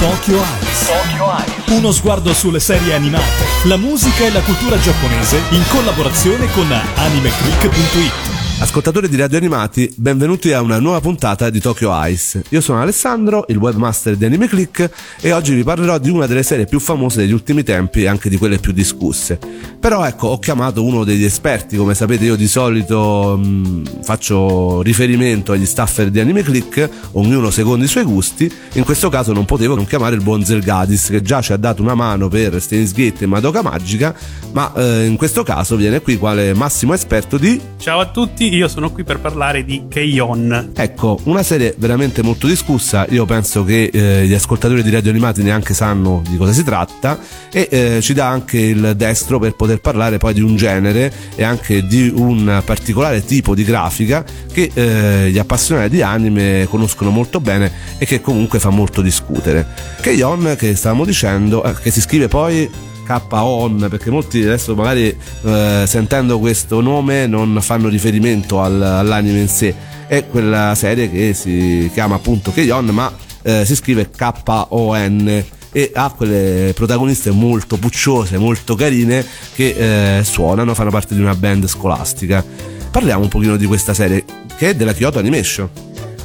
Tokyo Eyes. Tokyo Eyes. Uno sguardo sulle serie animate, la musica e la cultura giapponese in collaborazione con animeclick.it. Ascoltatori di Radio Animati, benvenuti a una nuova puntata di Tokyo Ice. Io sono Alessandro, il webmaster di Anime Click e oggi vi parlerò di una delle serie più famose degli ultimi tempi e anche di quelle più discusse. Però ecco, ho chiamato uno degli esperti, come sapete io di solito mh, faccio riferimento agli staffer di Anime Click, ognuno secondo i suoi gusti, in questo caso non potevo non chiamare il buon Zelgadis che già ci ha dato una mano per Steins Gate e Madoka Magica, ma eh, in questo caso viene qui quale massimo esperto di... Ciao a tutti, io sono qui per parlare di Keion. Ecco, una serie veramente molto discussa, io penso che eh, gli ascoltatori di Radio Animati neanche sanno di cosa si tratta e eh, ci dà anche il destro per poter parlare poi di un genere e anche di un particolare tipo di grafica che eh, gli appassionati di anime conoscono molto bene e che comunque fa molto discutere. Keion, che stavamo dicendo, eh, che si scrive poi K-On perché molti adesso magari eh, sentendo questo nome non fanno riferimento al, all'anime in sé è quella serie che si chiama appunto Keion ma eh, si scrive K-O-N e ha quelle protagoniste molto pucciose, molto carine che eh, suonano, fanno parte di una band scolastica. Parliamo un pochino di questa serie che è della Kyoto Animation.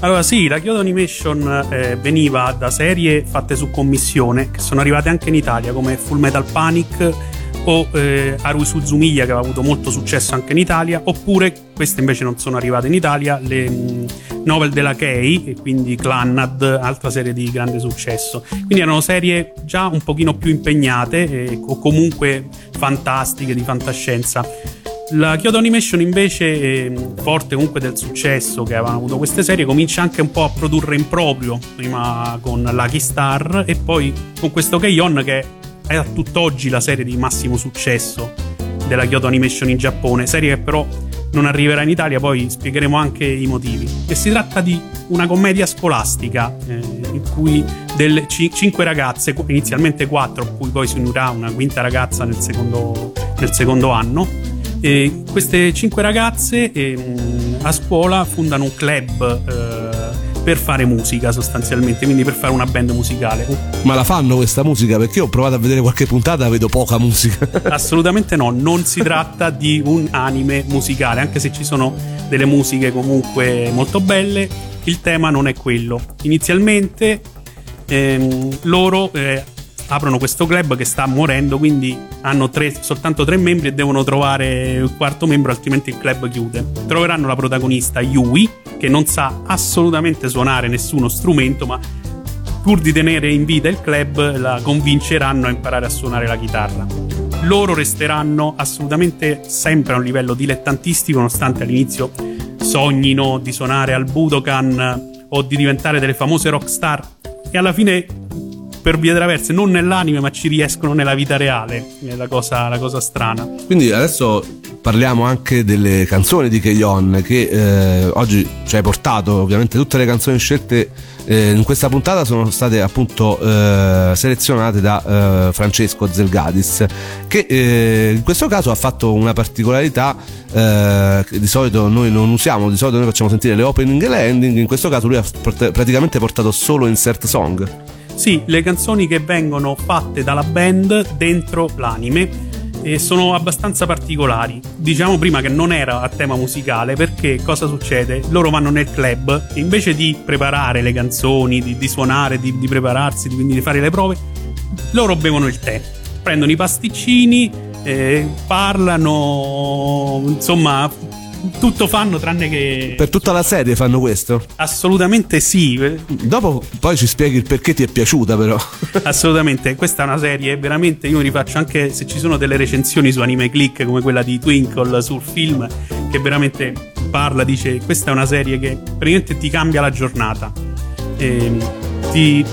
Allora sì, la Kyoto Animation eh, veniva da serie fatte su commissione che sono arrivate anche in Italia come Full Metal Panic o eh, Haru Suzumiya che aveva avuto molto successo anche in Italia oppure queste invece non sono arrivate in Italia le mh, novel della Kei e quindi Clannad altra serie di grande successo. Quindi erano serie già un pochino più impegnate eh, o comunque fantastiche di fantascienza la Kyoto Animation invece, eh, forte comunque del successo che avevano avuto queste serie, comincia anche un po' a produrre in proprio, prima con Lucky Star e poi con questo Keion che è a tutt'oggi la serie di massimo successo della Kyoto Animation in Giappone, serie che però non arriverà in Italia, poi spiegheremo anche i motivi. E si tratta di una commedia scolastica eh, in cui delle c- cinque ragazze, inizialmente quattro, poi poi si unirà una quinta ragazza nel secondo, nel secondo anno, e queste cinque ragazze eh, a scuola fondano un club eh, per fare musica sostanzialmente, quindi per fare una band musicale. Ma la fanno questa musica? Perché io ho provato a vedere qualche puntata, vedo poca musica. Assolutamente no, non si tratta di un anime musicale, anche se ci sono delle musiche comunque molto belle, il tema non è quello. Inizialmente ehm, loro eh, aprono questo club che sta morendo, quindi hanno tre, soltanto tre membri e devono trovare il quarto membro, altrimenti il club chiude. Troveranno la protagonista Yui, che non sa assolutamente suonare nessuno strumento, ma pur di tenere in vita il club la convinceranno a imparare a suonare la chitarra. Loro resteranno assolutamente sempre a un livello dilettantistico, nonostante all'inizio sognino di suonare al Budokan o di diventare delle famose rockstar e alla fine per vie traverse, non nell'anime, ma ci riescono nella vita reale. È la cosa, la cosa strana. Quindi adesso parliamo anche delle canzoni di Keion che eh, oggi ci hai portato ovviamente tutte le canzoni scelte eh, in questa puntata sono state appunto eh, selezionate da eh, Francesco Zelgadis che eh, in questo caso ha fatto una particolarità eh, che di solito noi non usiamo di solito noi facciamo sentire le opening e le ending in questo caso lui ha praticamente portato solo insert song sì, le canzoni che vengono fatte dalla band dentro l'anime e sono abbastanza particolari. Diciamo prima che non era a tema musicale perché cosa succede? Loro vanno nel club e invece di preparare le canzoni, di, di suonare, di, di prepararsi, di, quindi di fare le prove, loro bevono il tè, prendono i pasticcini, eh, parlano, insomma tutto fanno tranne che... Per tutta la serie fanno questo? Assolutamente sì. Dopo poi ci spieghi il perché ti è piaciuta però. Assolutamente, questa è una serie veramente, io mi rifaccio anche se ci sono delle recensioni su Anime Click come quella di Twinkle sul film che veramente parla, dice questa è una serie che praticamente ti cambia la giornata. E ti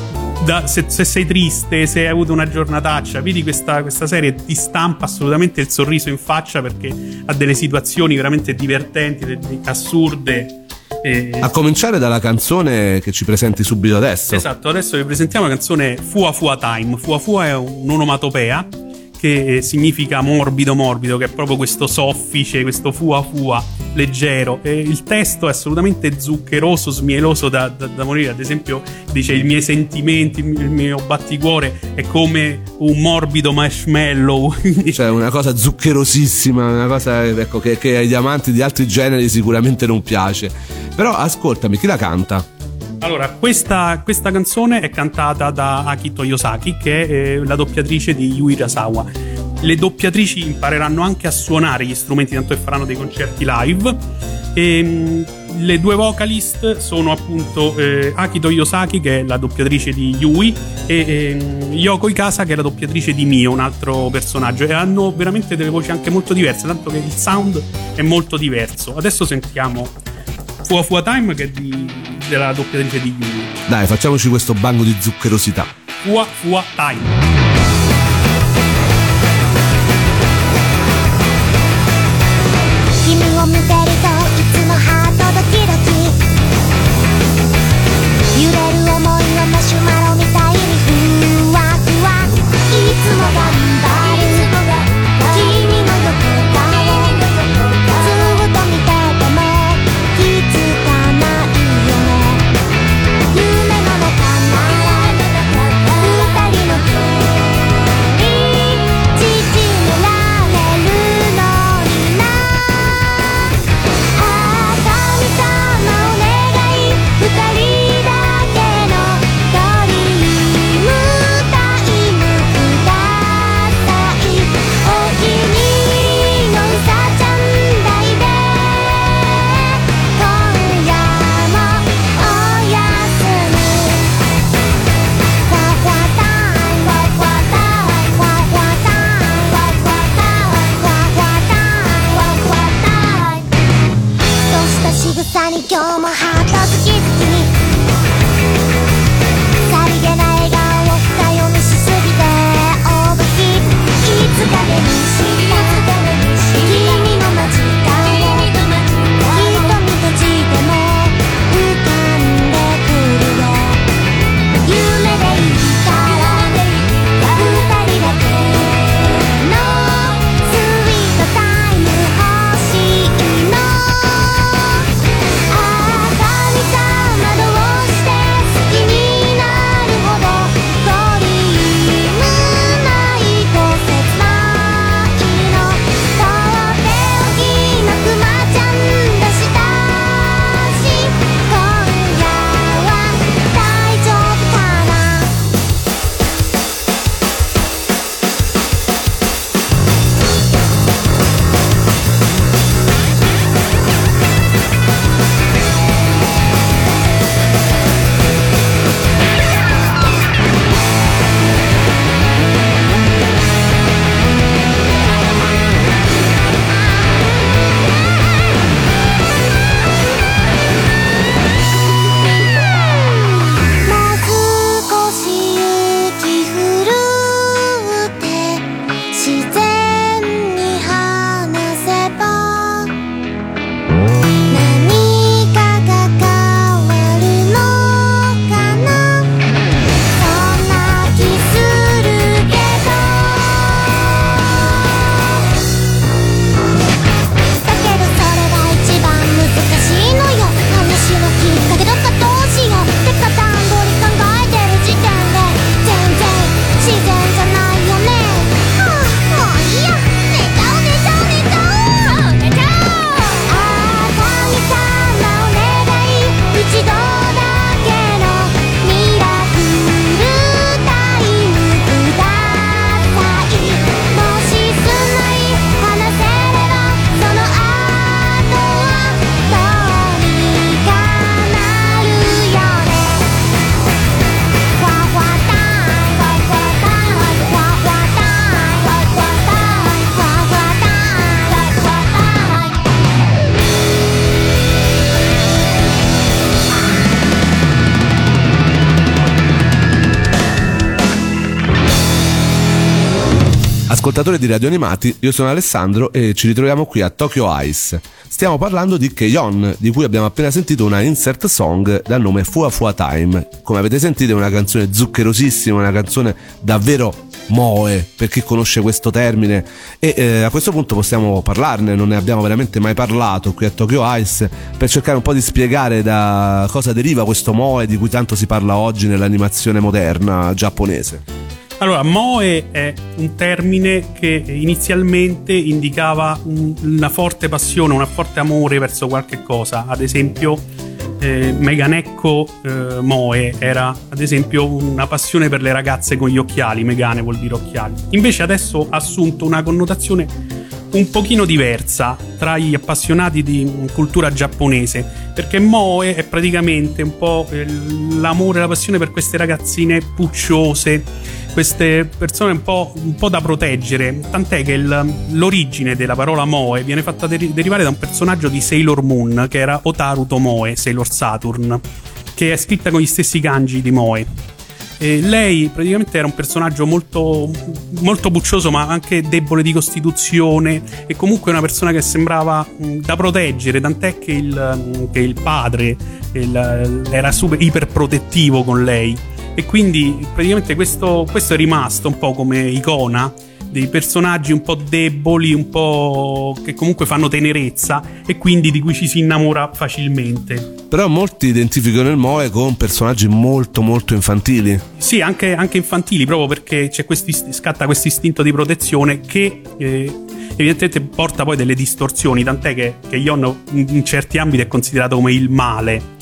da, se, se, sei triste, se hai avuto una giornataccia, vedi questa, questa, serie ti stampa assolutamente il sorriso in faccia perché ha delle situazioni veramente divertenti, assurde. E... A cominciare dalla canzone che ci presenti subito adesso. Esatto, adesso vi presentiamo la canzone Fua Fua Time. Fua Fua è un'onomatopea che significa morbido morbido, che è proprio questo soffice, questo fua fua leggero. E il testo è assolutamente zuccheroso, smieloso da, da, da, morire. Ad esempio, dice: I miei sentimenti, il mio batticuore è come un morbido marshmallow. cioè, una cosa zuccherosissima, una cosa ecco, che, che agli amanti di altri generi sicuramente non piace. Però ascoltami, chi la canta? Allora, questa, questa, canzone è cantata da Akito Yosaki, che è eh, la doppiatrice di Yui Rasawa. Le doppiatrici impareranno anche a suonare gli strumenti, tanto che faranno dei concerti live. E, ehm, le due vocalist sono appunto eh, Akito Yosaki, che è la doppiatrice di Yui, e eh, Yoko Ikasa, che è la doppiatrice di Mio, un altro personaggio. E hanno veramente delle voci anche molto diverse, tanto che il sound è molto diverso. Adesso sentiamo Fua Fua Time che di, della doppiatrice di Yui. Dai, facciamoci questo banco di zuccherosità. Fua Fua Time. Di Radio Animati, io sono Alessandro e ci ritroviamo qui a Tokyo Ice. Stiamo parlando di Keyon, di cui abbiamo appena sentito una insert song dal nome Fua Fua Time. Come avete sentito è una canzone zuccherosissima, una canzone davvero Moe, per chi conosce questo termine. E eh, a questo punto possiamo parlarne, non ne abbiamo veramente mai parlato qui a Tokyo Ice, per cercare un po' di spiegare da cosa deriva questo Moe di cui tanto si parla oggi nell'animazione moderna giapponese. Allora, Moe è un termine che inizialmente indicava un- una forte passione, un forte amore verso qualche cosa. Ad esempio, eh, Meganecco eh, Moe era ad esempio una passione per le ragazze con gli occhiali, Megane vuol dire occhiali. Invece adesso ha assunto una connotazione un pochino diversa tra gli appassionati di cultura giapponese, perché Moe è praticamente un po' eh, l'amore, la passione per queste ragazzine pucciose, queste persone un po', un po' da proteggere, tant'è che il- l'origine della parola Moe viene fatta deri- derivare da un personaggio di Sailor Moon, che era Otaru Tomoe, Sailor Saturn, che è scritta con gli stessi kanji di Moe. E lei praticamente era un personaggio molto, molto puccioso, ma anche debole di costituzione e comunque una persona che sembrava mh, da proteggere, tant'è che il, che il padre il- era super iperprotettivo con lei. E quindi praticamente questo, questo è rimasto un po' come icona dei personaggi un po' deboli, un po' che comunque fanno tenerezza e quindi di cui ci si innamora facilmente. Però molti identificano il Moe con personaggi molto molto infantili. Sì, anche, anche infantili, proprio perché c'è questi, scatta questo istinto di protezione che eh, evidentemente porta poi delle distorsioni, tant'è che, che Yon in, in certi ambiti è considerato come il male.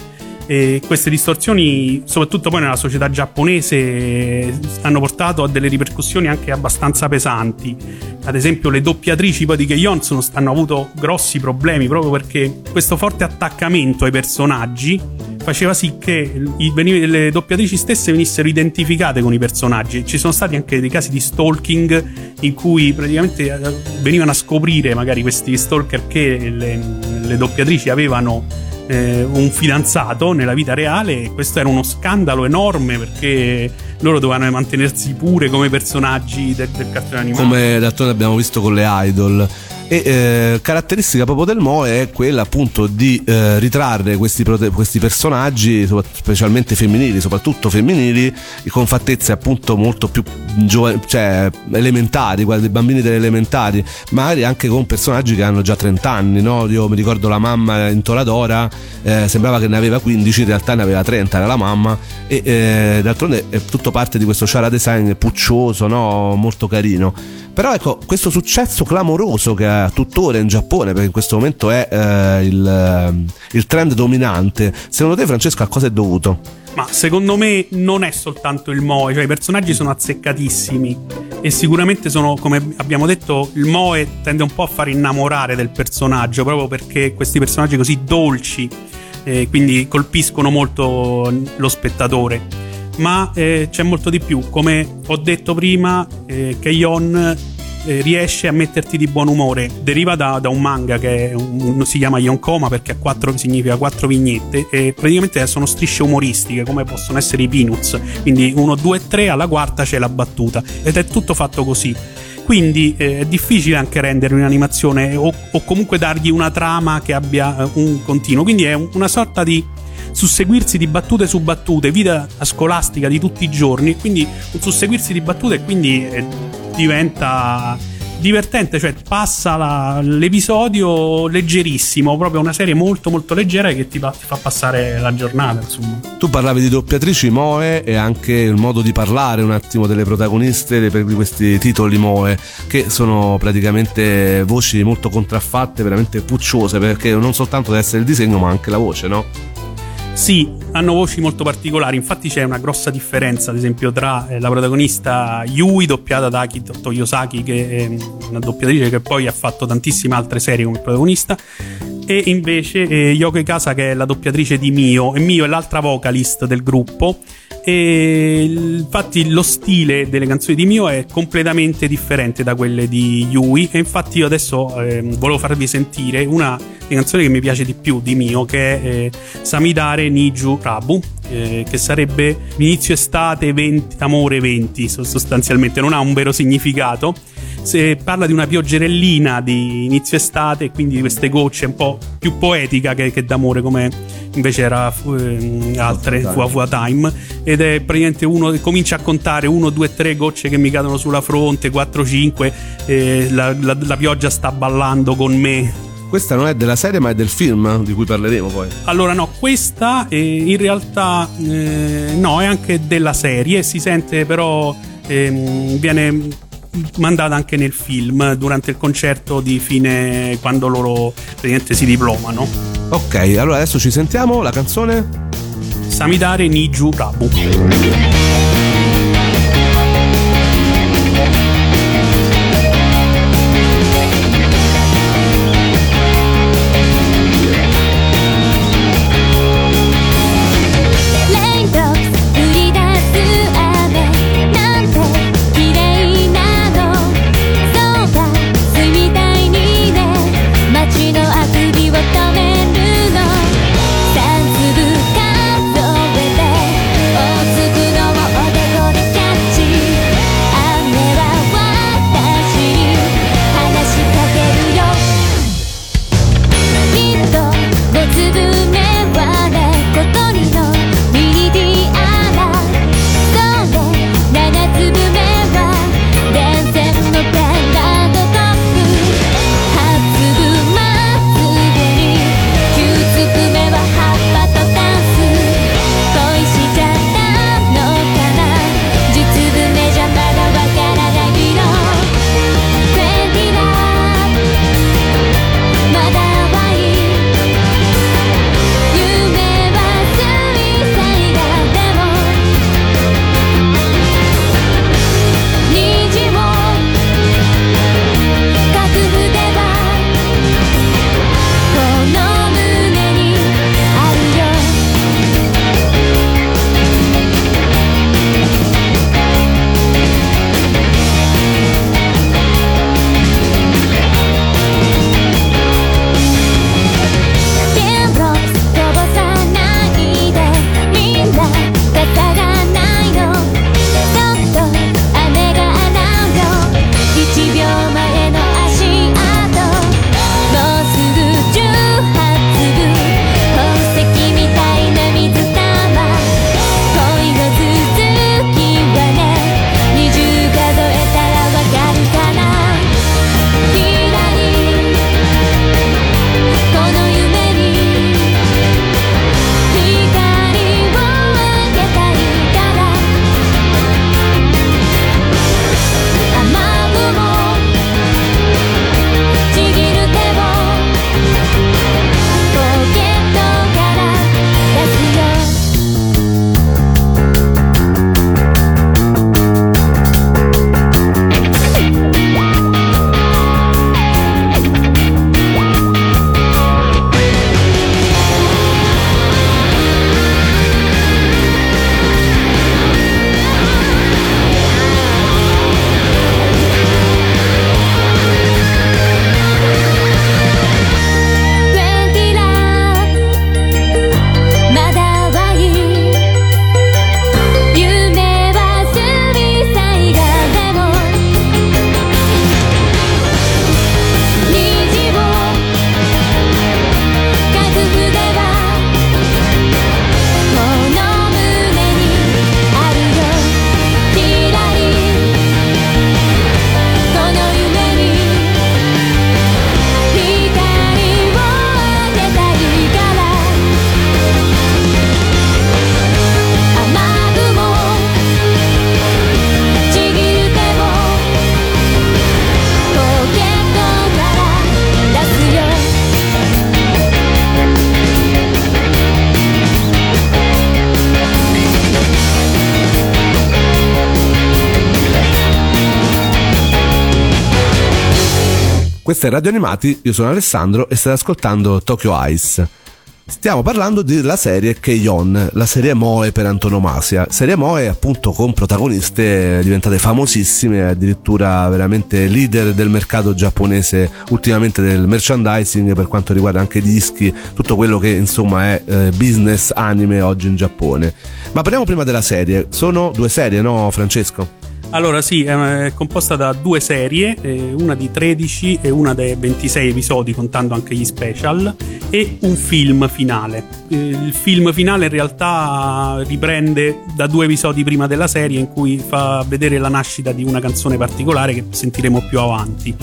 E queste distorsioni, soprattutto poi nella società giapponese, hanno portato a delle ripercussioni anche abbastanza pesanti. Ad esempio, le doppiatrici poi di sono- hanno avuto grossi problemi proprio perché questo forte attaccamento ai personaggi faceva sì che i- le doppiatrici stesse venissero identificate con i personaggi. Ci sono stati anche dei casi di stalking in cui praticamente eh, venivano a scoprire magari questi stalker che le, le doppiatrici avevano eh, un fidanzato nella vita reale e questo era uno scandalo enorme perché loro dovevano mantenersi pure come personaggi del, del cartone animato. come d'altronde abbiamo visto con le idol. E eh, caratteristica proprio del Moe è quella appunto di eh, ritrarre questi, questi personaggi, specialmente femminili, soprattutto femminili, con fattezze appunto molto più giova- cioè, elementari, dei bambini delle elementari, magari anche con personaggi che hanno già 30 anni. No? Io mi ricordo la mamma in Toradora, eh, sembrava che ne aveva 15, in realtà ne aveva 30, era la mamma, e eh, d'altronde è tutto parte di questo chara design puccioso, no? molto carino. Però ecco, questo successo clamoroso che ha tuttora in Giappone, perché in questo momento è eh, il, eh, il trend dominante, secondo te Francesco a cosa è dovuto? Ma secondo me non è soltanto il Moe, cioè i personaggi sono azzeccatissimi e sicuramente sono, come abbiamo detto, il Moe tende un po' a far innamorare del personaggio, proprio perché questi personaggi così dolci, eh, quindi colpiscono molto lo spettatore. Ma eh, c'è molto di più, come ho detto prima, eh, Keion eh, riesce a metterti di buon umore. Deriva da, da un manga che un- si chiama Yonkoma perché ha quattro, significa quattro vignette e praticamente sono strisce umoristiche come possono essere i Peanuts. Quindi 1, 2, 3, alla quarta c'è la battuta ed è tutto fatto così. Quindi eh, è difficile anche rendere un'animazione o, o comunque dargli una trama che abbia eh, un continuo. Quindi è un- una sorta di susseguirsi di battute su battute, vita scolastica di tutti i giorni, quindi un susseguirsi di battute e quindi eh, diventa divertente, cioè passa la- l'episodio leggerissimo, proprio una serie molto molto leggera che ti, ti fa passare la giornata, insomma. Tu parlavi di doppiatrici Moe e anche il modo di parlare un attimo delle protagoniste di questi titoli Moe, che sono praticamente voci molto contraffatte, veramente pucciose, perché non soltanto deve essere il disegno ma anche la voce, no? Sì, hanno voci molto particolari, infatti c'è una grossa differenza, ad esempio, tra eh, la protagonista Yui, doppiata da Akito Toyosaki, che è una doppiatrice che poi ha fatto tantissime altre serie come protagonista, e invece eh, Yoko Ikasa, che è la doppiatrice di Mio, e Mio è l'altra vocalist del gruppo, e infatti lo stile delle canzoni di Mio è completamente differente da quelle di Yui, e infatti io adesso ehm, volevo farvi sentire una delle canzoni che mi piace di più di Mio, che è eh, Samidare Niju Rabu, eh, che sarebbe l'inizio estate 20, amore 20 so- sostanzialmente, non ha un vero significato. Se parla di una pioggerellina di inizio estate, quindi di queste gocce un po' più poetica che, che d'amore, come invece era eh, altre Fuwa Fuwa Time. Ed è praticamente uno che comincia a contare 1, 2, 3 gocce che mi cadono sulla fronte, 4, 5, eh, la, la, la pioggia sta ballando con me questa non è della serie, ma è del film di cui parleremo poi. Allora, no, questa eh, in realtà eh, no, è anche della serie. Si sente però. ehm, viene mandata anche nel film durante il concerto di fine quando loro praticamente si diplomano. Ok, allora adesso ci sentiamo la canzone. Samidare Niju Rabu. Questa è Radio Animati, io sono Alessandro e state ascoltando Tokyo Ice. Stiamo parlando della serie Keion, la serie Moe per antonomasia. Serie Moe appunto con protagoniste diventate famosissime, addirittura veramente leader del mercato giapponese ultimamente del merchandising per quanto riguarda anche dischi, tutto quello che insomma è eh, business anime oggi in Giappone. Ma parliamo prima della serie, sono due serie no Francesco? Allora sì, è composta da due serie, eh, una di 13 e una dei 26 episodi contando anche gli special e un film finale. Eh, il film finale in realtà riprende da due episodi prima della serie in cui fa vedere la nascita di una canzone particolare che sentiremo più avanti.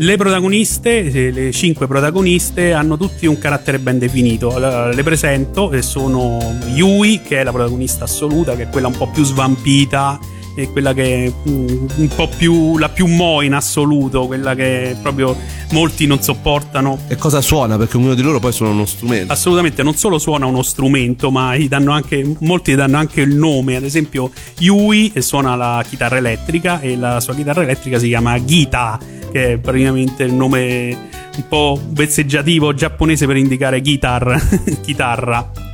Le protagoniste, eh, le cinque protagoniste, hanno tutti un carattere ben definito. Le presento sono Yui, che è la protagonista assoluta, che è quella un po' più svampita è quella che è un po' più la più mo in assoluto, quella che proprio molti non sopportano. E cosa suona? Perché ognuno di loro poi suona uno strumento. Assolutamente, non solo suona uno strumento, ma gli danno anche, molti gli danno anche il nome. Ad esempio, Yui suona la chitarra elettrica e la sua chitarra elettrica si chiama Gita, che è praticamente il nome un po' vezzeggiativo giapponese per indicare guitar, chitarra.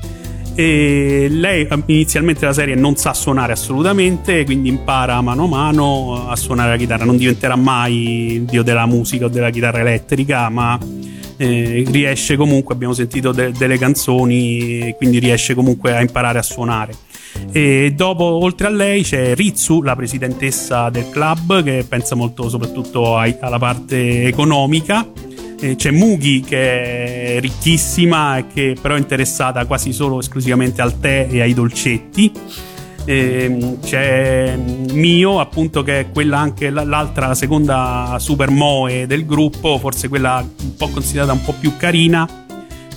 E lei inizialmente la serie non sa suonare assolutamente, quindi impara mano a mano a suonare la chitarra. Non diventerà mai il dio della musica o della chitarra elettrica, ma eh, riesce comunque, abbiamo sentito de- delle canzoni, quindi riesce comunque a imparare a suonare. E dopo, oltre a lei, c'è Ritsu, la presidentessa del club, che pensa molto soprattutto ai- alla parte economica eh, c'è Mugi che è ricchissima e che però è interessata quasi solo esclusivamente al tè e ai dolcetti. Eh, c'è Mio, appunto, che è quella anche l'altra, la seconda super moe del gruppo, forse quella un po' considerata un po' più carina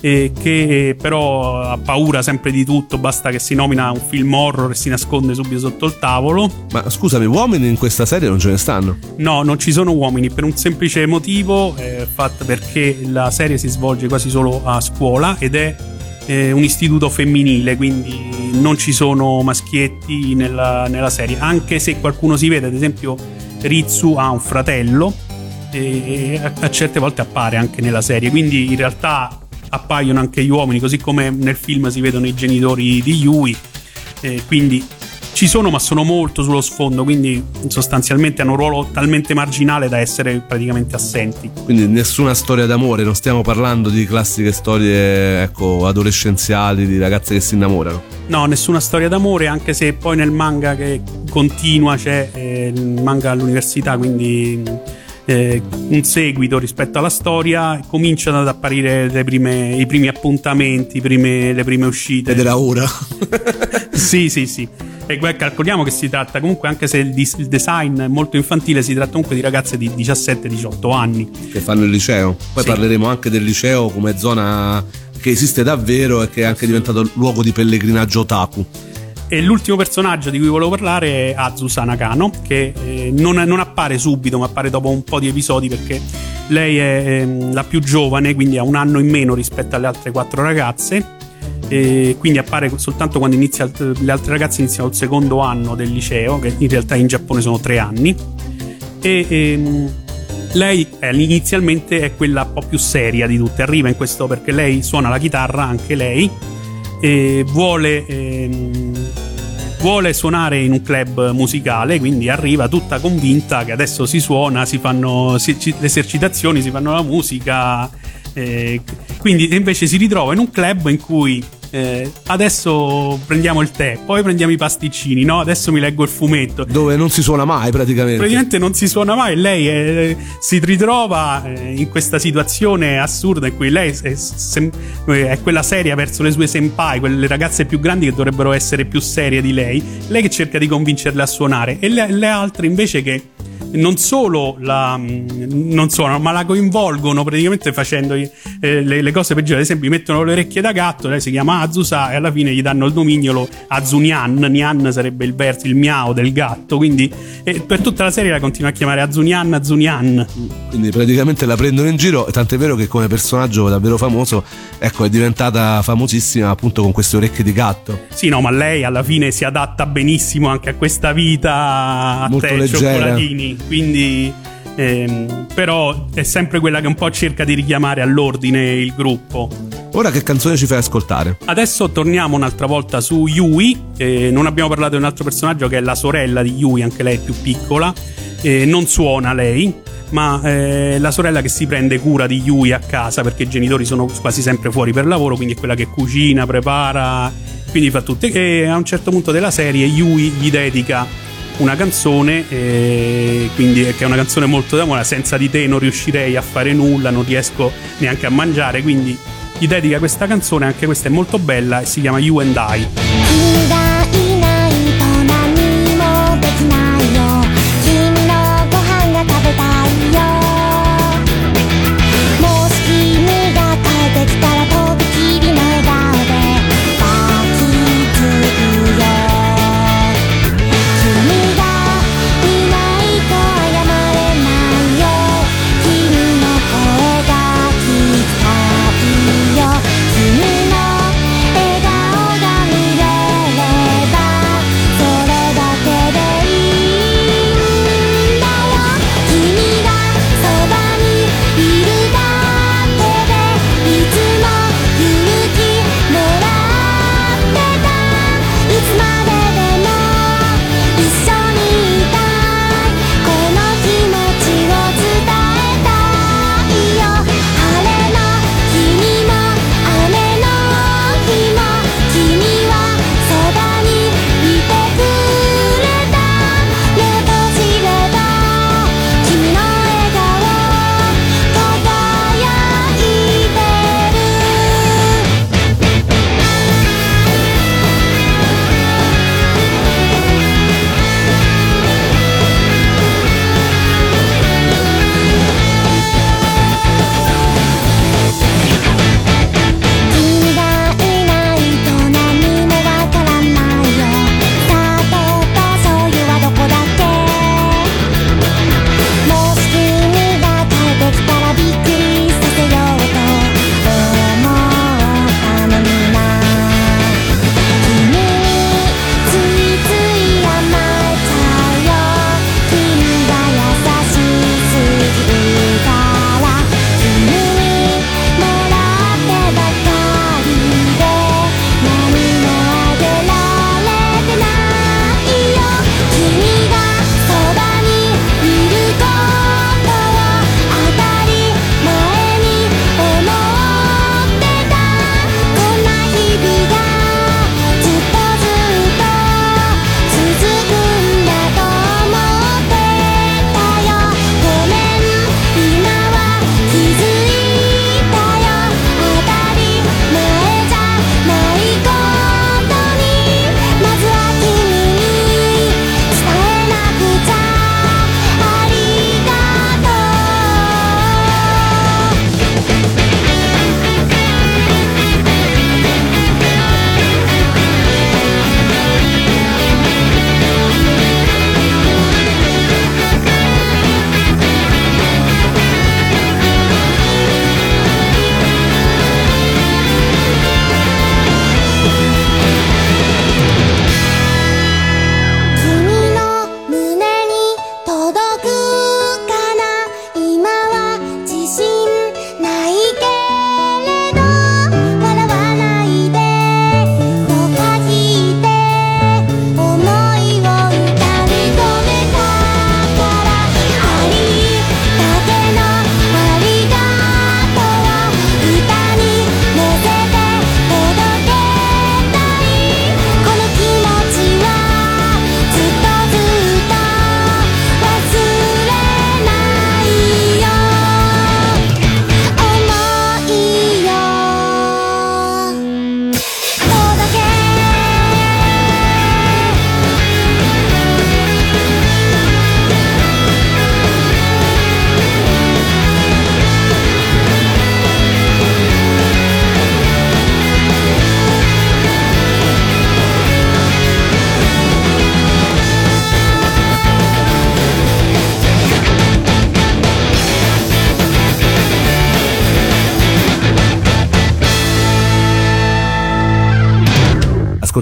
eh, che però ha paura sempre di tutto, basta che si nomina un film horror e si nasconde subito sotto il tavolo. Ma scusami, uomini in questa serie non ce ne stanno? No, non ci sono uomini per un semplice motivo, eh, fatto perché la serie si svolge quasi solo a scuola ed è eh, un istituto femminile, quindi non ci sono maschietti nella, nella serie, anche se qualcuno si vede, ad esempio Ritsu ha un fratello e a certe volte appare anche nella serie, quindi in realtà appaiono anche gli uomini, così come nel film si vedono i genitori di Yui. Eh, quindi ci sono, ma sono molto sullo sfondo, quindi sostanzialmente hanno un ruolo talmente marginale da essere praticamente assenti. Quindi nessuna storia d'amore, non stiamo parlando di classiche storie ecco, adolescenziali di ragazze che si innamorano. No, nessuna storia d'amore, anche se poi nel manga che continua c'è eh, il manga all'università, quindi eh, un seguito rispetto alla storia, cominciano ad apparire prime, i primi appuntamenti, prime, le prime uscite. Ed era ora. sì, sì, sì. E calcoliamo che si tratta comunque, anche se il, design è molto infantile, si tratta comunque di ragazze di 17-18 anni. Che fanno il liceo. Poi sì. parleremo anche del liceo come zona che esiste davvero e che è anche diventato luogo di pellegrinaggio otaku. E l'ultimo personaggio di cui volevo parlare è Azusa Nakano, che eh, non, non, appare subito, ma appare dopo un po' di episodi perché lei è eh, la più giovane, quindi ha un anno in meno rispetto alle altre quattro ragazze. E quindi appare soltanto quando inizia, le altre ragazze iniziano il secondo anno del liceo, che in realtà in Giappone sono tre anni. E, ehm, lei eh, inizialmente è quella un po' più seria di tutte, arriva in questo perché lei suona la chitarra, anche lei, e vuole, ehm, vuole suonare in un club musicale, quindi arriva tutta convinta che adesso si suona, si fanno si, le esercitazioni, si fanno la musica. Eh, quindi invece si ritrova in un club in cui eh, adesso prendiamo il tè, poi prendiamo i pasticcini, no? Adesso mi leggo il fumetto. Dove non si suona mai praticamente. Praticamente non si suona mai. Lei è, si ritrova eh, in questa situazione assurda in cui lei è, è, quella seria verso le sue senpai, quelle ragazze più grandi che dovrebbero essere più serie di lei. Lei che cerca di convincerle a suonare e le, le altre invece che non solo la, non suonano, ma la coinvolgono praticamente facendo eh, le, le, cose peggiori. Ad esempio, gli mettono le orecchie da gatto, lei si chiama Azusa e alla fine gli danno il dominio Azunian. Nian sarebbe il verso, il miao del gatto. Quindi eh, per tutta la serie la continua a chiamare Azunian, Azunian. Quindi praticamente la prendono in giro, tant'è vero che come personaggio davvero famoso, ecco, è diventata famosissima appunto con queste orecchie di gatto. Sì, no, ma lei alla fine si adatta benissimo anche a questa vita a Molto te, leggera. cioccolatini quindi ehm, però è sempre quella che un po' cerca di richiamare all'ordine il gruppo. Ora che canzone ci fai ascoltare? Adesso torniamo un'altra volta su Yui, eh, non abbiamo parlato di un altro personaggio che è la sorella di Yui, anche lei è più piccola, eh, non suona lei, ma eh, la sorella che si prende cura di Yui a casa perché i genitori sono quasi sempre fuori per lavoro, quindi è quella che cucina, prepara, quindi fa tutto. E a un certo punto della serie Yui gli dedica una canzone, eh, quindi che è una canzone molto d'amore, senza di te non riuscirei a fare nulla, non riesco neanche a mangiare, quindi gli dedica questa canzone, anche questa è molto bella e si chiama You and I.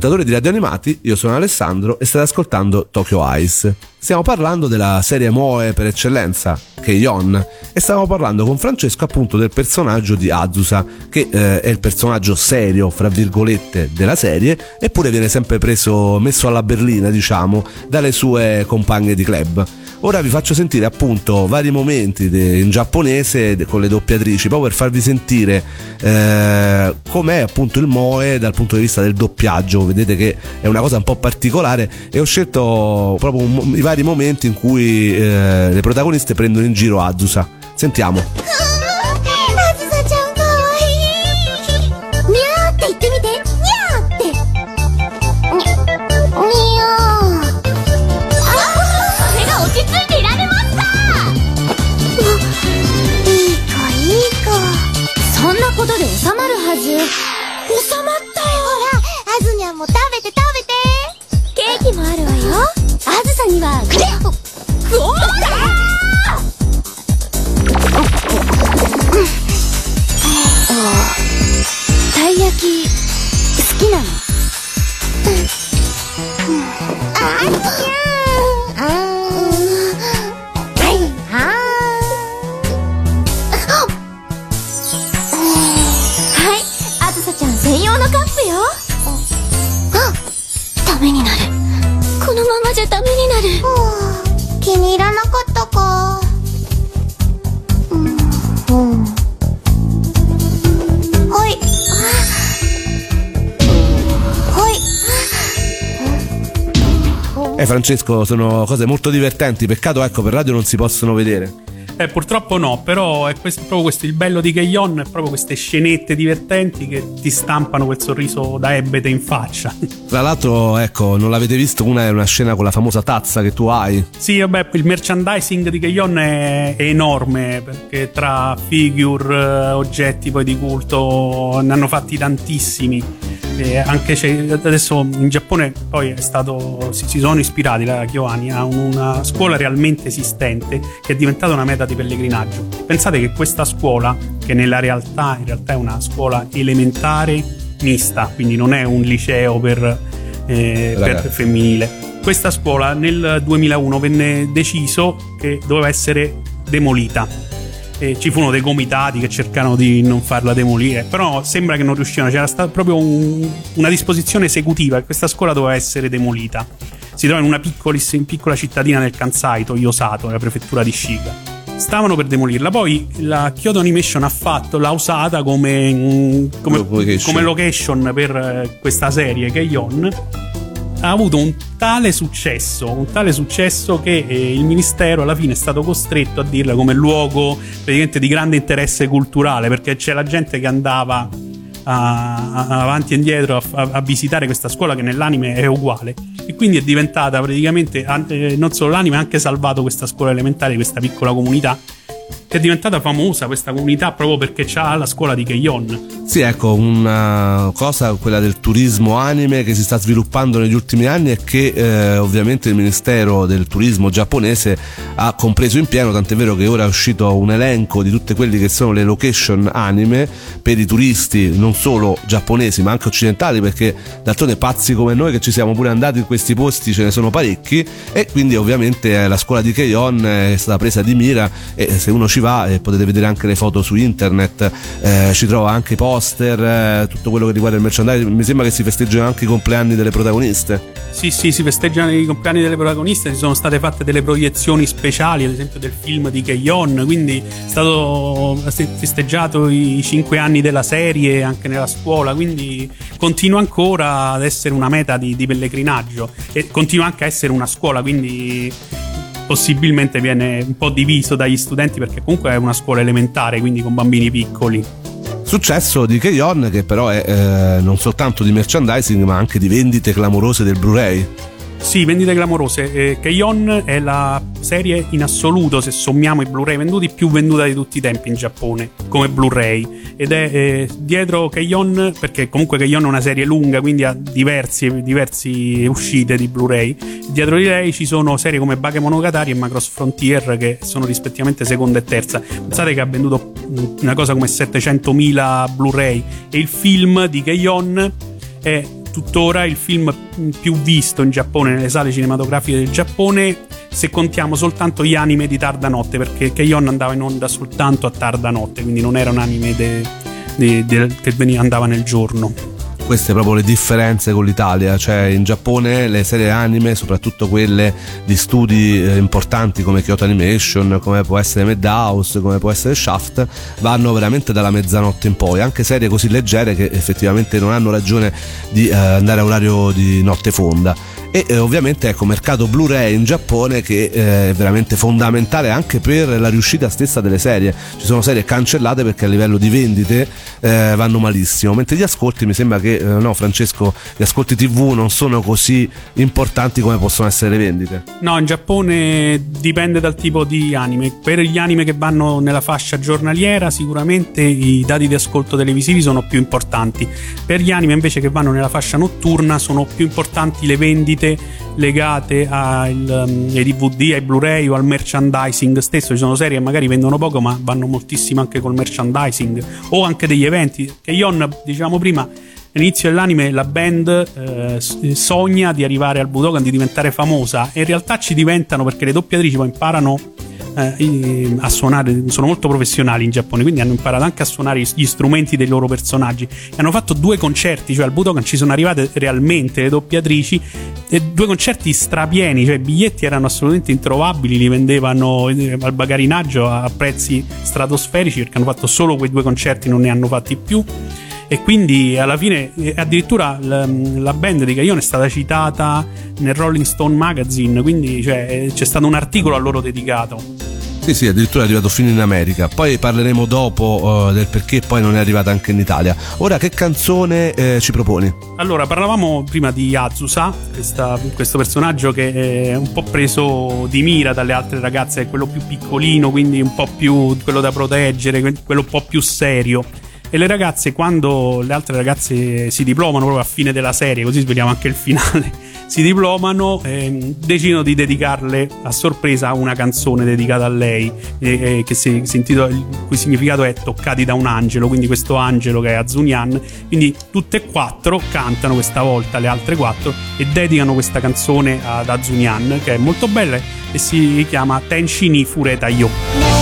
ascoltatori di Radio Animati, io sono Alessandro e state ascoltando Tokyo Ice. Stiamo parlando della serie Moe per eccellenza, Keion e stavamo parlando con Francesco appunto del personaggio di Azusa che eh, è il personaggio serio fra virgolette della serie eppure viene sempre preso messo alla berlina diciamo dalle sue compagne di club Ora vi faccio sentire appunto vari momenti de, in giapponese de, con le doppiatrici, proprio per farvi sentire eh, com'è appunto il Moe dal punto di vista del doppiaggio. Vedete che è una cosa un po' particolare e ho scelto proprio un, i vari momenti in cui eh, le protagoniste prendono in giro Azusa. Sentiamo. にゃーって言ってみてにゃーってににゃーあそれが落ち着いていられますかいいかいいかそんなことで収まるはず収まっ Mickey. Francesco, sono cose molto divertenti, peccato ecco per radio non si possono vedere. Eh, purtroppo no, però è questo, proprio questo il bello di Keion, è proprio queste scenette divertenti che ti stampano quel sorriso da ebete in faccia. Tra l'altro, ecco, non l'avete visto, una è una scena con la famosa tazza che tu hai. sì, vabbè, il merchandising di Keion è, è enorme, perché tra figure, oggetti poi di culto ne hanno fatti tantissimi. E anche adesso in Giappone poi è stato, si, si sono ispirati la Kyoani a una scuola realmente esistente che è diventata una meta di pellegrinaggio. Pensate che questa scuola, che nella realtà in realtà è una scuola elementare mista, quindi non è un liceo per, eh, per femminile. Questa scuola nel 2001 venne deciso che doveva essere demolita. E ci furono dei comitati che cercarono di non farla demolire, però sembra che non riuscivano. C'era stata proprio un- una disposizione esecutiva che questa scuola doveva essere demolita. Si trova in una piccolissima, piccola cittadina del Kansai, Toyosato, nella prefettura di Shiga. Stavano per demolirla, poi la Kyoto Animation ha fatto, l'ha usata come, mm, come, Location. come location per eh, questa serie Keion ha avuto un tale successo, un tale successo che eh, il ministero alla fine è stato costretto a dirla come luogo praticamente di grande interesse culturale, perché c'è la gente che andava a- a- avanti e indietro a, a- visitare questa scuola che nell'anime è uguale. E quindi è diventata praticamente eh, non solo l'anime, ha anche salvato questa scuola elementare, questa piccola comunità. Che è diventata famosa questa comunità proprio perché c'ha la scuola di Keion. Sì, ecco, una cosa, quella del turismo anime che si sta sviluppando negli ultimi anni e che eh, ovviamente il Ministero del Turismo giapponese ha compreso in pieno, tant'è vero che ora è uscito un elenco di tutte quelle che sono le location anime per i turisti non solo giapponesi ma anche occidentali perché d'altronde pazzi come noi che ci siamo pure andati in questi posti ce ne sono parecchi e quindi ovviamente eh, la scuola di Keion è stata presa di mira e se uno ci va eh, potete vedere anche le foto su internet eh, ci trova anche i poster eh, tutto quello che riguarda il merchandising. Mi sembra che si festeggiano anche i compleanni delle protagoniste. Sì, sì, si festeggiano i compleanni delle protagoniste, ci sono state fatte delle proiezioni speciali, ad esempio del film di Keion, quindi è stato festeggiato i cinque anni della serie anche nella scuola, quindi continua ancora ad essere una meta di, di pellegrinaggio e continua anche a essere una scuola, quindi possibilmente viene un po' diviso dagli studenti perché comunque è una scuola elementare, quindi con bambini piccoli. successo di Keion che però è eh, non soltanto di merchandising ma anche di vendite clamorose del Blu-ray Sì, vendite clamorose. Eh, Keion è la serie in assoluto, se sommiamo i Blu-ray venduti, più venduta di tutti i tempi in Giappone, come Blu-ray. Ed è eh, dietro Keion, perché comunque Keion è una serie lunga, quindi ha diversi uscite di Blu-ray. Dietro di lei ci sono serie come Bakemonogatari e Macross Frontier, che sono rispettivamente seconda e terza. Pensate che ha venduto una cosa come 700.000 Blu-ray. E il film di Keion è tuttora il film più visto in Giappone, nelle sale cinematografiche del Giappone, se contiamo soltanto gli anime di tarda notte, perché Keion andava in onda soltanto a tarda notte, quindi non era un anime de, de, de, che andava nel giorno queste proprio le differenze con l'Italia, cioè in Giappone le serie anime, soprattutto quelle di studi eh, importanti come Kyoto Animation, come può essere Madhouse, come può essere Shaft, vanno veramente dalla mezzanotte in poi, anche serie così leggere che effettivamente non hanno ragione di eh, andare a orario di notte fonda e eh, ovviamente ecco mercato Blu-ray in Giappone che eh, è veramente fondamentale anche per la riuscita stessa delle serie. Ci sono serie cancellate perché a livello di vendite eh, vanno malissimo. Mentre gli ascolti mi sembra che eh, no Francesco gli ascolti tv non sono così importanti come possono essere le vendite. No in Giappone dipende dal tipo di anime. Per gli anime che vanno nella fascia giornaliera sicuramente i dati di ascolto televisivi sono più importanti. Per gli anime invece che vanno nella fascia notturna sono più importanti le vendite legate ai um, DVD, ai Blu-ray o al merchandising stesso. Ci sono serie che magari vendono poco, ma vanno moltissimo anche col merchandising o anche degli eventi. Che Ion, diciamo prima, all'inizio dell'anime la band eh, sogna di arrivare al Budokan, di diventare famosa e in realtà ci diventano perché le doppiatrici poi imparano eh, a suonare, sono molto professionali in Giappone, quindi hanno imparato anche a suonare gli strumenti dei loro personaggi. E hanno fatto due concerti, cioè al Budokan ci sono arrivate realmente le doppiatrici, e due concerti strapieni, cioè i biglietti erano assolutamente introvabili, li vendevano eh, al bagarinaggio a prezzi stratosferici perché hanno fatto solo quei due concerti, non ne hanno fatti più e quindi alla fine eh, addirittura la, la band di Caglione è stata citata nel Rolling Stone Magazine, quindi cioè, eh, c'è stato un articolo a loro dedicato. Sì, sì, addirittura è arrivato fino in America. Poi parleremo dopo uh, del perché poi non è arrivata anche in Italia. Ora, che canzone eh, ci proponi? Allora, parlavamo prima di Azusa, questa, questo personaggio che è un po' preso di mira dalle altre ragazze, è quello più piccolino, quindi un po' più quello da proteggere, quello un po' più serio e le ragazze quando le altre ragazze si diplomano proprio a fine della serie così svegliamo anche il finale si diplomano eh, decidono di dedicarle a sorpresa una canzone dedicata a lei eh, che si, si intitola il cui significato è toccati da un angelo quindi questo angelo che è Azunian quindi tutte e quattro cantano questa volta le altre quattro e dedicano questa canzone ad Azunian che è molto bella e si chiama Tenshi ni Fureta Yo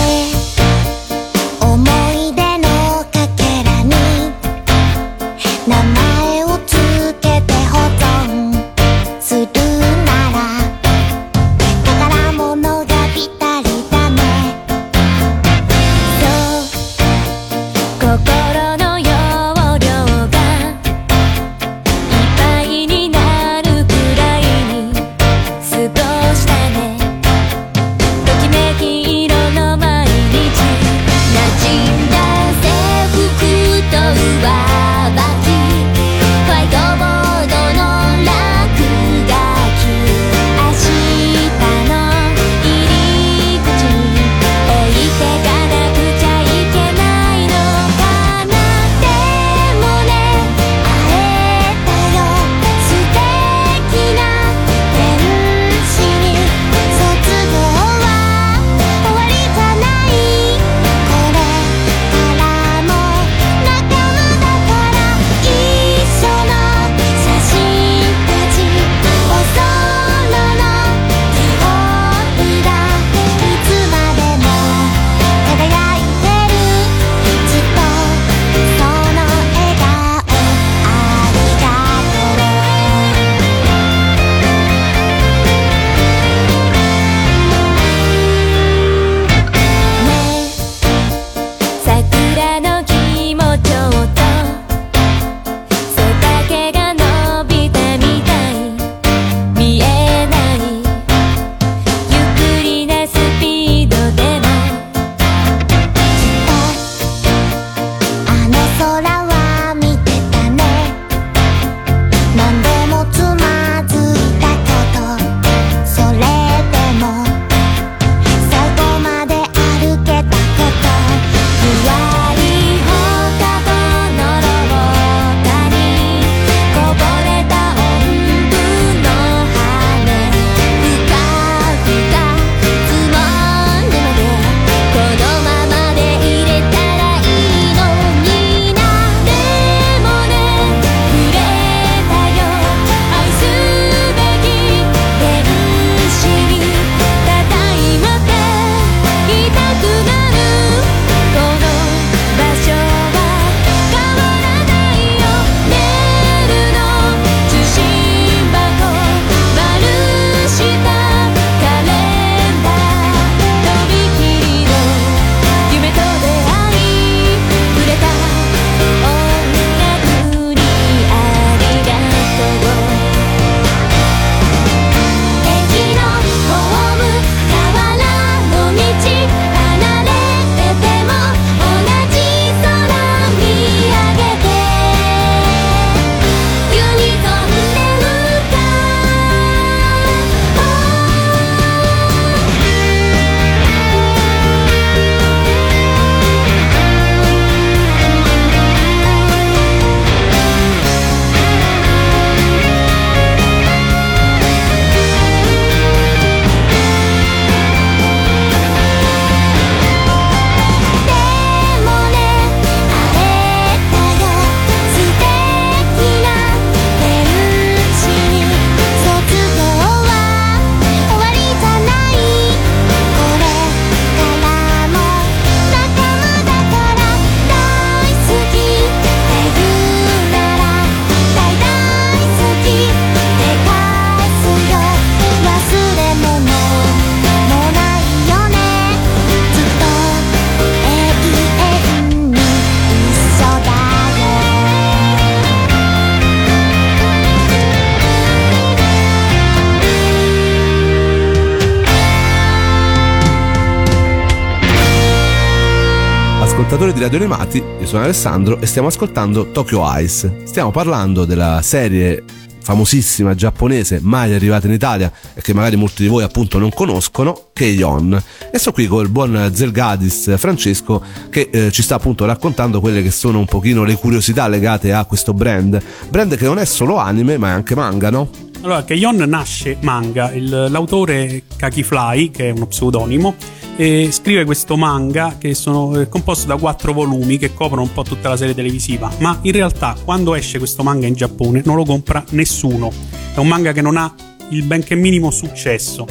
Radio Animati, io sono Alessandro e stiamo ascoltando Tokyo Ice. Stiamo parlando della serie famosissima giapponese mai arrivata in Italia e che magari molti di voi appunto non conoscono, Keion. E sto qui con il buon Zelgadis Francesco che eh, ci sta appunto raccontando quelle che sono un pochino le curiosità legate a questo brand. Brand che non è solo anime ma è anche manga, no? Allora, Keion nasce manga, il, l'autore Kakifly, che è uno pseudonimo, e scrive questo manga che sono è composto da quattro volumi che coprono un po' tutta la serie televisiva, ma in realtà quando esce questo manga in Giappone non lo compra nessuno. È un manga che non ha il benché minimo successo.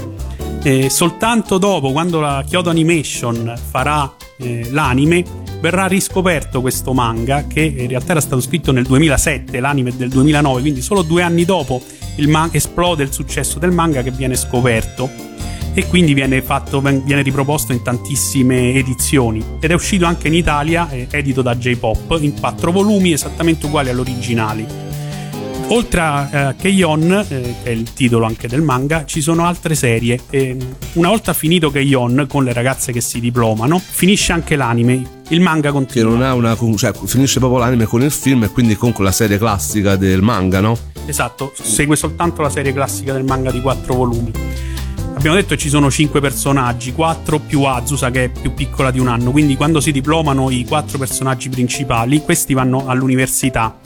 E soltanto dopo, quando la Kyoto Animation farà eh, l'anime, verrà riscoperto questo manga che in realtà era stato scritto nel 2007, l'anime del 2009, quindi solo due anni dopo il man- esplode il successo del manga che viene scoperto e quindi viene, fatto, viene riproposto in tantissime edizioni ed è uscito anche in Italia, edito da J-Pop, in quattro volumi esattamente uguali all'originali. Oltre a eh, Keion, eh, che è il titolo anche del manga, ci sono altre serie. E una volta finito Keion con le ragazze che si diplomano, finisce anche l'anime. Il manga Che continua. non ha una. cioè finisce proprio l'anime con il film e quindi con la serie classica del manga, no? Esatto, segue soltanto la serie classica del manga di quattro volumi. Abbiamo detto che ci sono cinque personaggi, quattro più Azusa che è più piccola di un anno, quindi quando si diplomano i quattro personaggi principali, questi vanno all'università.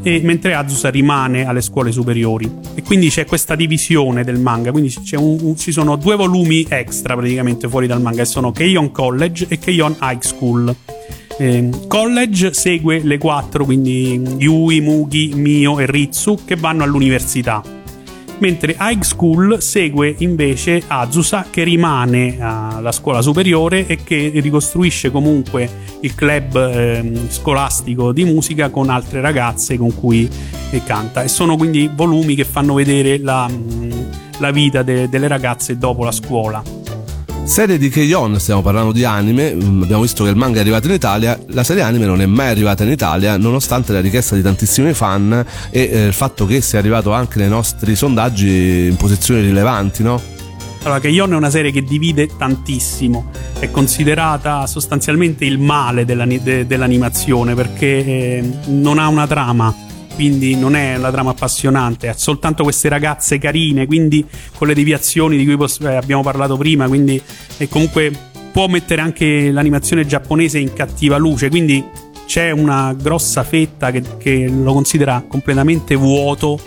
E mentre Azusa rimane alle scuole superiori e quindi c'è questa divisione del manga quindi un- un- ci sono due volumi extra praticamente fuori dal manga che sono Keion College e Keion High School eh, college segue le quattro, quindi Yui, Mugi, Mio e Ritsu, che vanno all'università. Mentre High School segue invece Azusa, che rimane alla scuola superiore e che ricostruisce comunque il club ehm, scolastico di musica con altre ragazze con cui eh, canta. E sono quindi volumi che fanno vedere la, mm, la vita de- delle ragazze dopo la scuola. Serie di Keion, stiamo parlando di anime, mm, abbiamo visto che il manga è arrivato in Italia, la serie anime non è mai arrivata in Italia nonostante la richiesta di tantissimi fan e eh, il fatto che sia arrivato anche nei nostri sondaggi in posizioni rilevanti, no? Allora, Keion è una serie che divide tantissimo, è considerata sostanzialmente il male dell'ani- de- dell'animazione perché eh, non ha una trama, quindi non è una trama appassionante, ha soltanto queste ragazze carine, quindi con le deviazioni di cui eh, abbiamo parlato prima, quindi e comunque può mettere anche l'animazione giapponese in cattiva luce, quindi c'è una grossa fetta che, che lo considera completamente vuoto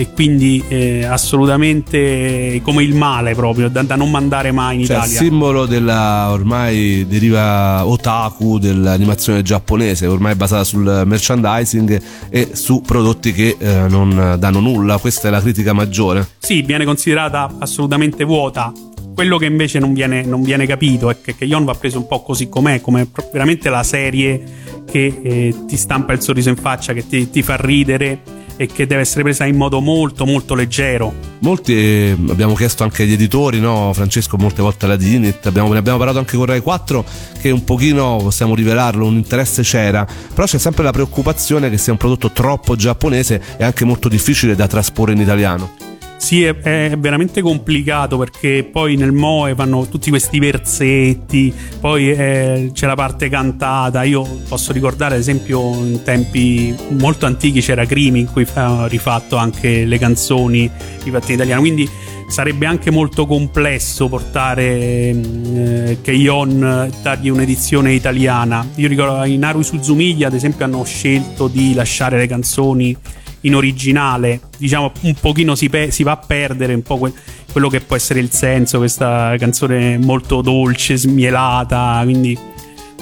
e quindi eh, assolutamente come il male proprio da, da non mandare mai in Cioè il Italia. simbolo della ormai deriva otaku dell'animazione giapponese, ormai basata sul merchandising e su prodotti che eh, non danno nulla, questa è la critica maggiore. Sì, viene considerata assolutamente vuota. Quello che invece non viene, non viene capito è che Keion va preso un po' così com'è, come veramente la serie che eh, ti stampa il sorriso in faccia, che ti, ti fa ridere e che deve essere presa in modo molto molto leggero. Molti eh, abbiamo chiesto anche agli editori, no? Francesco molte volte alla Dinit, abbiamo, ne abbiamo parlato anche con Rai 4 che un pochino, possiamo rivelarlo, un interesse c'era, però c'è sempre la preoccupazione che sia un prodotto troppo giapponese e anche molto difficile da trasporre in italiano. Sì, è, è veramente complicato perché poi nel Moe fanno tutti questi versetti, poi eh, c'è la parte cantata. Io posso ricordare, ad esempio, in tempi molto antichi c'era Crimi in cui ha rifatto anche le canzoni rifatte in italiano. Quindi sarebbe anche molto complesso portare mm, eh, Keion, dargli un'edizione italiana. Io ricordo in Naru Suzumiya, ad esempio, hanno scelto di lasciare le canzoni in originale, diciamo un pochino si, pe- si va a perdere un po' que- quello che può essere il senso, questa canzone molto dolce, smielata, quindi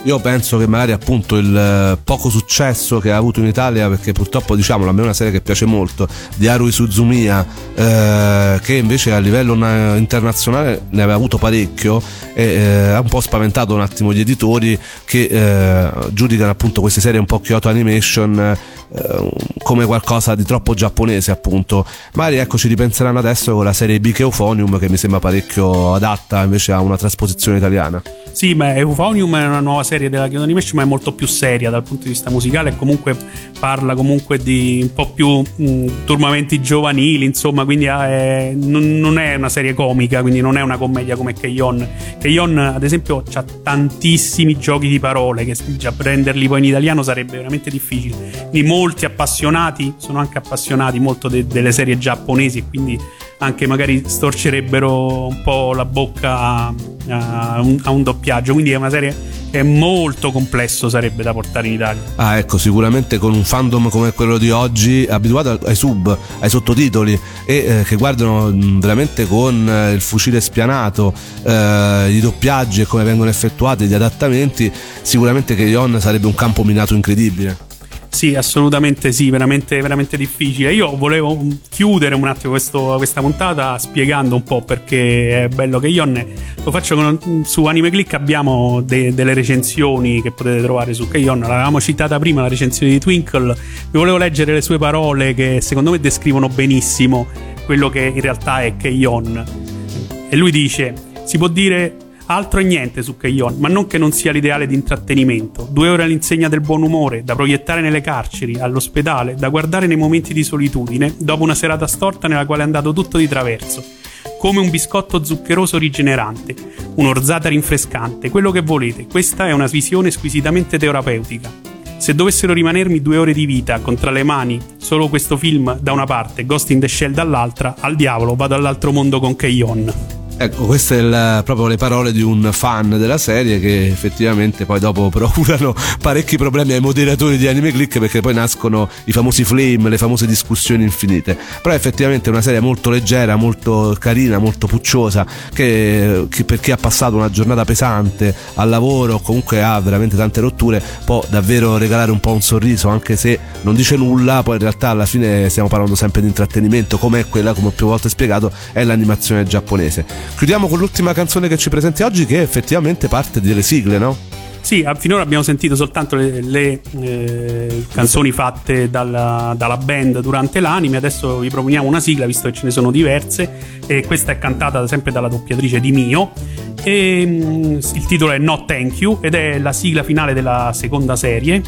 Io penso che magari appunto il eh, poco successo che ha avuto in Italia, perché purtroppo diciamolo, a me è una serie che piace molto, di Harui Suzumiya, eh, che invece a livello na- internazionale ne aveva avuto parecchio, e eh, ha un po' spaventato un attimo gli editori che eh, giudicano appunto queste serie un po' Kyoto Animation eh, come qualcosa di troppo giapponese appunto. Magari ecco ci ripenseranno adesso con la serie Big Euphonium che mi sembra parecchio adatta invece a una trasposizione italiana. Sì, ma Euphonium è una nuova serie della Kyoto Animation, ma è molto più seria dal punto di vista musicale e comunque parla comunque di un po' più mh, turbamenti giovanili, insomma, quindi è, non, non, è una serie comica, quindi non è una commedia come Keion. Keion, ad esempio, ha tantissimi giochi di parole che già prenderli poi in italiano sarebbe veramente difficile. Quindi molti appassionati sono anche appassionati molto de- delle serie giapponesi e quindi anche magari storcerebbero un po' la bocca a, un, a un doppiaggio. Quindi è una serie che è molto complesso sarebbe da portare in Italia. Ah, ecco, sicuramente con un fandom come quello di oggi, abituato ai sub, ai sottotitoli e eh, che guardano veramente con eh, il fucile spianato eh, i doppiaggi e come vengono effettuati gli adattamenti, sicuramente che Ion sarebbe un campo minato incredibile. Sì, assolutamente sì, veramente, veramente difficile. Io volevo chiudere un attimo questo, questa puntata spiegando un po' perché è bello che io ne, lo faccio con, su Anime Click abbiamo de, delle recensioni che potete trovare su Keyon, l'avevamo citata prima la recensione di Twinkle, vi volevo leggere le sue parole che secondo me descrivono benissimo quello che in realtà è Keyon. E lui dice, si può dire Altro e niente su Keyon, ma non che non sia l'ideale di intrattenimento. Due ore all'insegna del buon umore, da proiettare nelle carceri, all'ospedale, da guardare nei momenti di solitudine, dopo una serata storta nella quale è andato tutto di traverso. Come un biscotto zuccheroso rigenerante, un'orzata rinfrescante, quello che volete. Questa è una visione squisitamente terapeutica. Se dovessero rimanermi due ore di vita con tra le mani solo questo film da una parte, Ghost in the Shell dall'altra, al diavolo vado all'altro mondo con Keyon. Ecco, queste sono proprio le parole di un fan della serie che effettivamente poi dopo procurano parecchi problemi ai moderatori di Anime Click perché poi nascono i famosi flame, le famose discussioni infinite. Però effettivamente è una serie molto leggera, molto carina, molto pucciosa che, che per chi ha passato una giornata pesante al lavoro o comunque ha veramente tante rotture può davvero regalare un po' un sorriso anche se non dice nulla, poi in realtà alla fine stiamo parlando sempre di intrattenimento come è quella, come ho più volte spiegato, è l'animazione giapponese. Chiudiamo con l'ultima canzone che ci presenti oggi, che effettivamente parte delle sigle, no? Sì, finora abbiamo sentito soltanto le, le eh, canzoni fatte dalla, dalla, band durante l'anime, adesso vi proponiamo una sigla visto che ce ne sono diverse e questa è cantata sempre dalla doppiatrice di Mio. E mm, il titolo è No Thank You ed è la sigla finale della seconda serie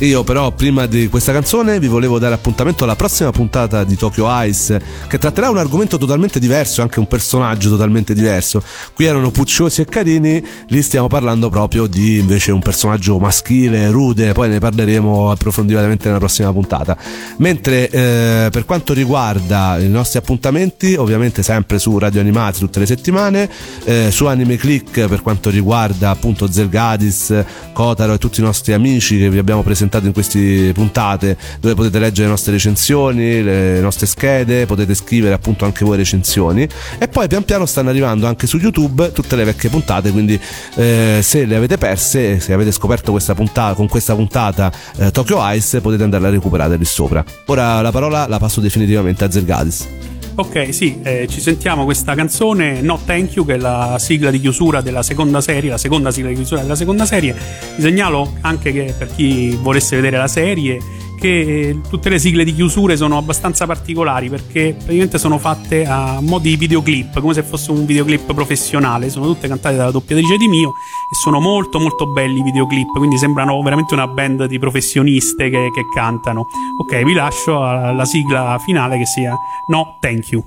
io però prima di questa canzone vi volevo dare appuntamento alla prossima puntata di Tokyo Ice che tratterà un argomento totalmente diverso, anche un personaggio totalmente diverso. Qui erano pucciosi e carini, lì stiamo parlando proprio di invece un personaggio maschile, rude, poi ne parleremo approfonditamente nella prossima puntata. Mentre eh, per quanto riguarda i nostri appuntamenti, ovviamente sempre su Radio Animati tutte le settimane, eh, su Anime Click per quanto riguarda appunto Zelgadis, Kotaro e tutti i nostri amici che vi abbiamo presentato presentato in queste puntate dove potete leggere le nostre recensioni, le nostre schede, potete scrivere appunto anche voi recensioni e poi pian piano stanno arrivando anche su YouTube tutte le vecchie puntate, quindi eh, se le avete perse, se avete scoperto questa puntata con questa puntata eh, Tokyo Ice potete andarla a recuperare lì sopra. Ora la parola la passo definitivamente a Zergadis. Ok, sì, eh, ci sentiamo questa canzone No Thank You, che è la sigla di chiusura della seconda serie, la seconda sigla di chiusura della seconda serie. Vi segnalo anche che per chi volesse vedere la serie che tutte le sigle di chiusure sono abbastanza particolari perché praticamente sono fatte a mo' di videoclip, come se fosse un videoclip professionale, sono tutte cantate dalla doppiatrice di Mio e sono molto molto belli i videoclip, quindi sembrano veramente una band di professioniste che, che cantano. Ok, vi lascio alla sigla finale che sia No Thank You.